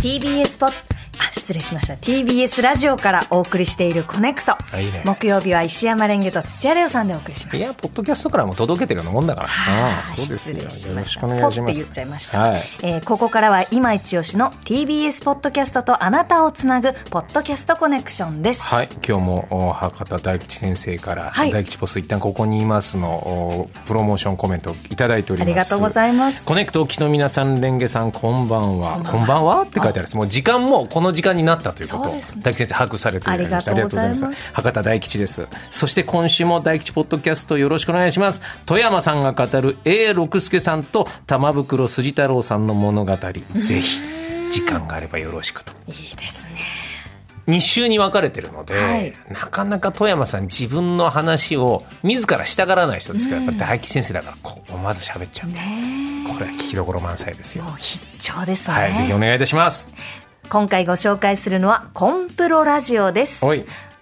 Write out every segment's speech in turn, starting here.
TBS ポッあ失礼しました。TBS ラジオからお送りしているコネクト。あいいね。木曜日は石山レンゲと土屋レオさんでお送りします。いや、ポッドキャストからも届けてるようなもんだから。ああ、そうですよ。よろしくお願いします。言っちゃいました、はい。えーここからは今一押しの TBS ポッドキャストとあなたをつなぐポッドキャストコネクションです、はい、今日もお博多大吉先生から、はい。大吉ポスト一旦ここにいますのおプロモーションコメントいただいております。ありがとうございます。コネクトお聞きの皆さんレンゲさんこんばんは。こんばんはって書いてあるもう時間もこの時間になったということね。大吉先生把握されていらっした。ありがとうございます。博多大吉です。そして今週も大吉ポッドキャストよろしくお願いします。富山さんが語る A 六輔さんと玉袋筋太郎さんの物語。ぜひ時間があればよろしくと。いいですね。2週に分かれてるので、はい。なかなか富山さん自分の話を自らしたがらない人ですから、やっぱ大吉先生だからこうまず喋っちゃう、これは聞きどころ満載ですよ。必聴ですね、はいぜひお願いいたします今回ご紹介するのはコンプロラジオです。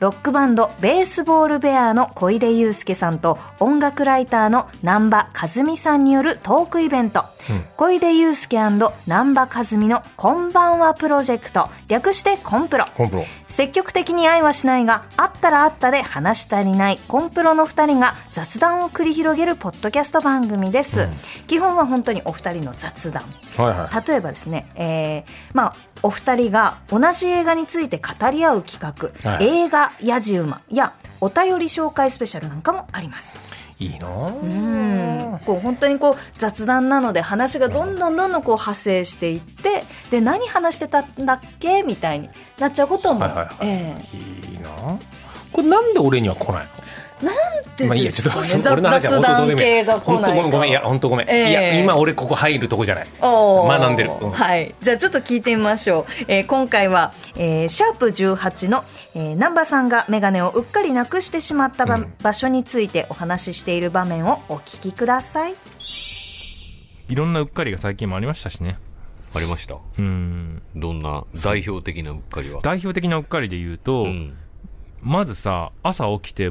ロックバンドベースボールベアの小出祐介さんと音楽ライターの南波和美さんによるトークイベント、小出祐介南波一海のこんばんはプロジェクト略してこんプロ。こんプロ。積極的に愛はしないがあったらあったで話し足りないこんプロの2人が雑談を繰り広げるポッドキャスト番組です、基本は本当にお二人の雑談。はいはい。例えばですね、えーまあお二人が同じ映画について語り合う企画、はい。映画やじ馬やお便り紹介スペシャルなんかもあります。いいなうん、こう本当にこう雑談なので話がどんどんどんどんこう派生していってで何話してたんだっけ？みたいになっちゃうことも、はいはいはい、えいいな。これなんで俺には来ないの？えなんでまあいいやちょっとですかね、そ俺の話は雑本当どうでもいい。本当ごめんごめんいや本当ごめん、ええ。いや今俺ここ入るとこじゃない。学んでる。うん。はい。じゃあちょっと聞いてみましょう。えー今回は、えーシャープ18の、えー、南波さんがメガネをうっかりなくしてしまったば、うん。場所についてお話ししている場面をお聞きください。いろんなうっかりが最近もありましたしね。ありました。うん。どんな代表的なうっかりは？代表的なうっかりで言うと、うん。まずさ、朝起きて、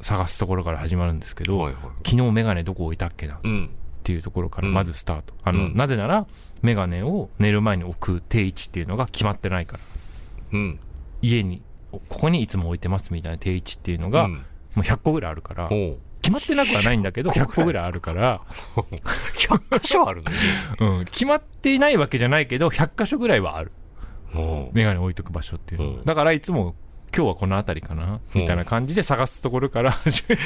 探すところから始まるんですけど、はいはい昨日メガネどこ置いたっけなっうんていうところからうん。まずスタート。あの、うん。なぜなら、メガネを寝る前に置く定位置っていうのが決まってないから。うん。家に、ここにいつも置いてますみたいな定位置っていうのが、うん。もう100個ぐらいあるから、決まってなくはないんだけど、100個ぐらいあるから、100箇所あるの？に うん、決まっていないわけじゃないけど、100箇所ぐらいはある。メガネ置いとく場所っていうの。だからいつも、今日はこの辺りかな？みたいな感じで探すところから。始めて、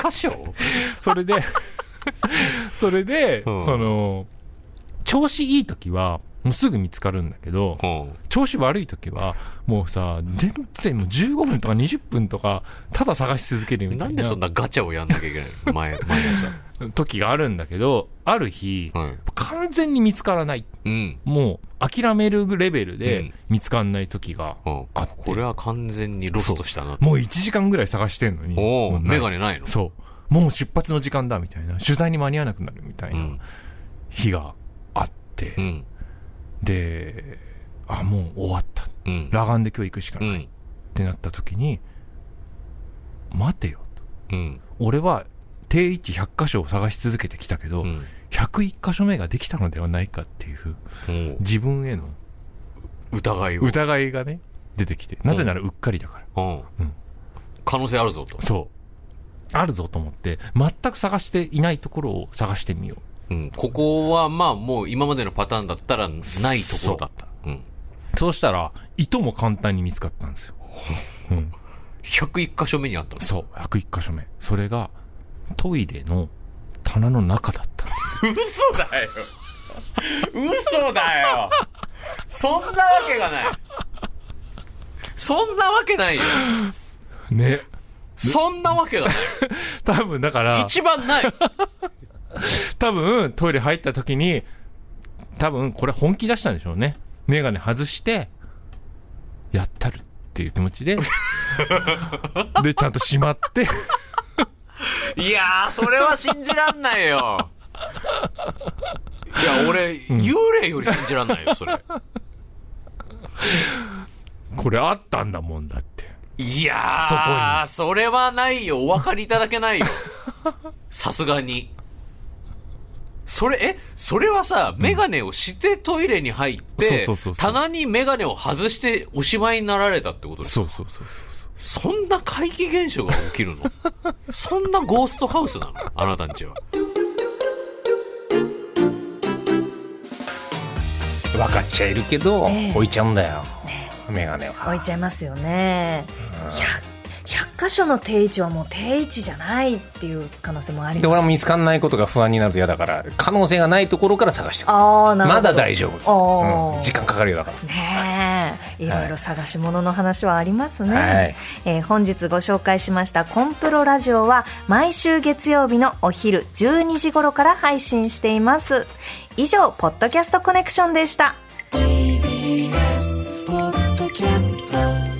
100箇所それで、それで、う。んその、調子いい時は、もうすぐ見つかるんだけど、う。ん調子悪い時は、もうさ、全然もう15分とか20分とか、ただ探し続けるみたな。いんでなそんなガチャをやんなきゃいけないの？毎毎朝時があるんだけど、ある日、はい。完全に見つからない。うん。もう諦めるレベルうでん。見つかんない時がうん。あって、これは完全にロストしたな。もう1時間ぐらい探してんのに、おおもうない。メガネないの？そう。もう出発の時間だみたいな。取材に間に合わなくなるみたいうなん。日があって、うん。で、あ、もう終わった。うん。裸眼で今日行くしかない。っうん。てなった時に、待てよと。うん。俺は定位置100箇所を探し続けてきたけど、うん101箇所目ができたのではないかっていううん自分への疑いを疑いがね、出てきて。なぜならうっかりだから。うんうん可能性あるぞとそあるぞと思って、全く探していないところを探してみよう。うん。ここは、まあ、もう今までのパターンだったらないところだった。うん。そうしたら、糸も簡単に見つかったんですよ。うん。101箇所目にあったの？そう、101箇所目。それが、トイレの棚の中だったんです。嘘だよ。嘘だよ。そんなわけがない。そんなわけないよ。ね。そんなわけがない。多分だから、一番ない。多分トイレ入った時に、多分これ本気出したんでしょうね。メガネ外して、やったるっていう気持ちで、で、ちゃんとしまって、いやー、それは信じらんないよ。いや、俺、幽霊より信じらんないよ、それ。これあったんだもんだって。いやー、そこにそれはないよ。お分かりいただけないよ。さすがに。それ、え、それはさ、メガネをしてトイレに入って、棚にメガネを外しておしまいになられたってことですかそうそうそうそう。そんな怪奇現象が起きるの？そんなゴーストハウスなの？あなたんちは。分かっちゃいるけど、ええ。置いちゃうんだよ、メガネは。置いちゃいますよね。100, 100箇所の定位置はもう定位置じゃないっていう可能性もありで俺ますも見つかんないことが不安になると嫌だから可能性がないところから探してくる。ああなるほど。まだ大丈夫。っつってあー。うん。時間かかるよだから。ねえい。ろいろ探し物の話はありますね、はい。えー本日ご紹介しました「コンプロラジオ」は毎週月曜日のお昼12時頃から配信しています。以上「ポッドキャストコネクション」でした。TBS ポッドキャスト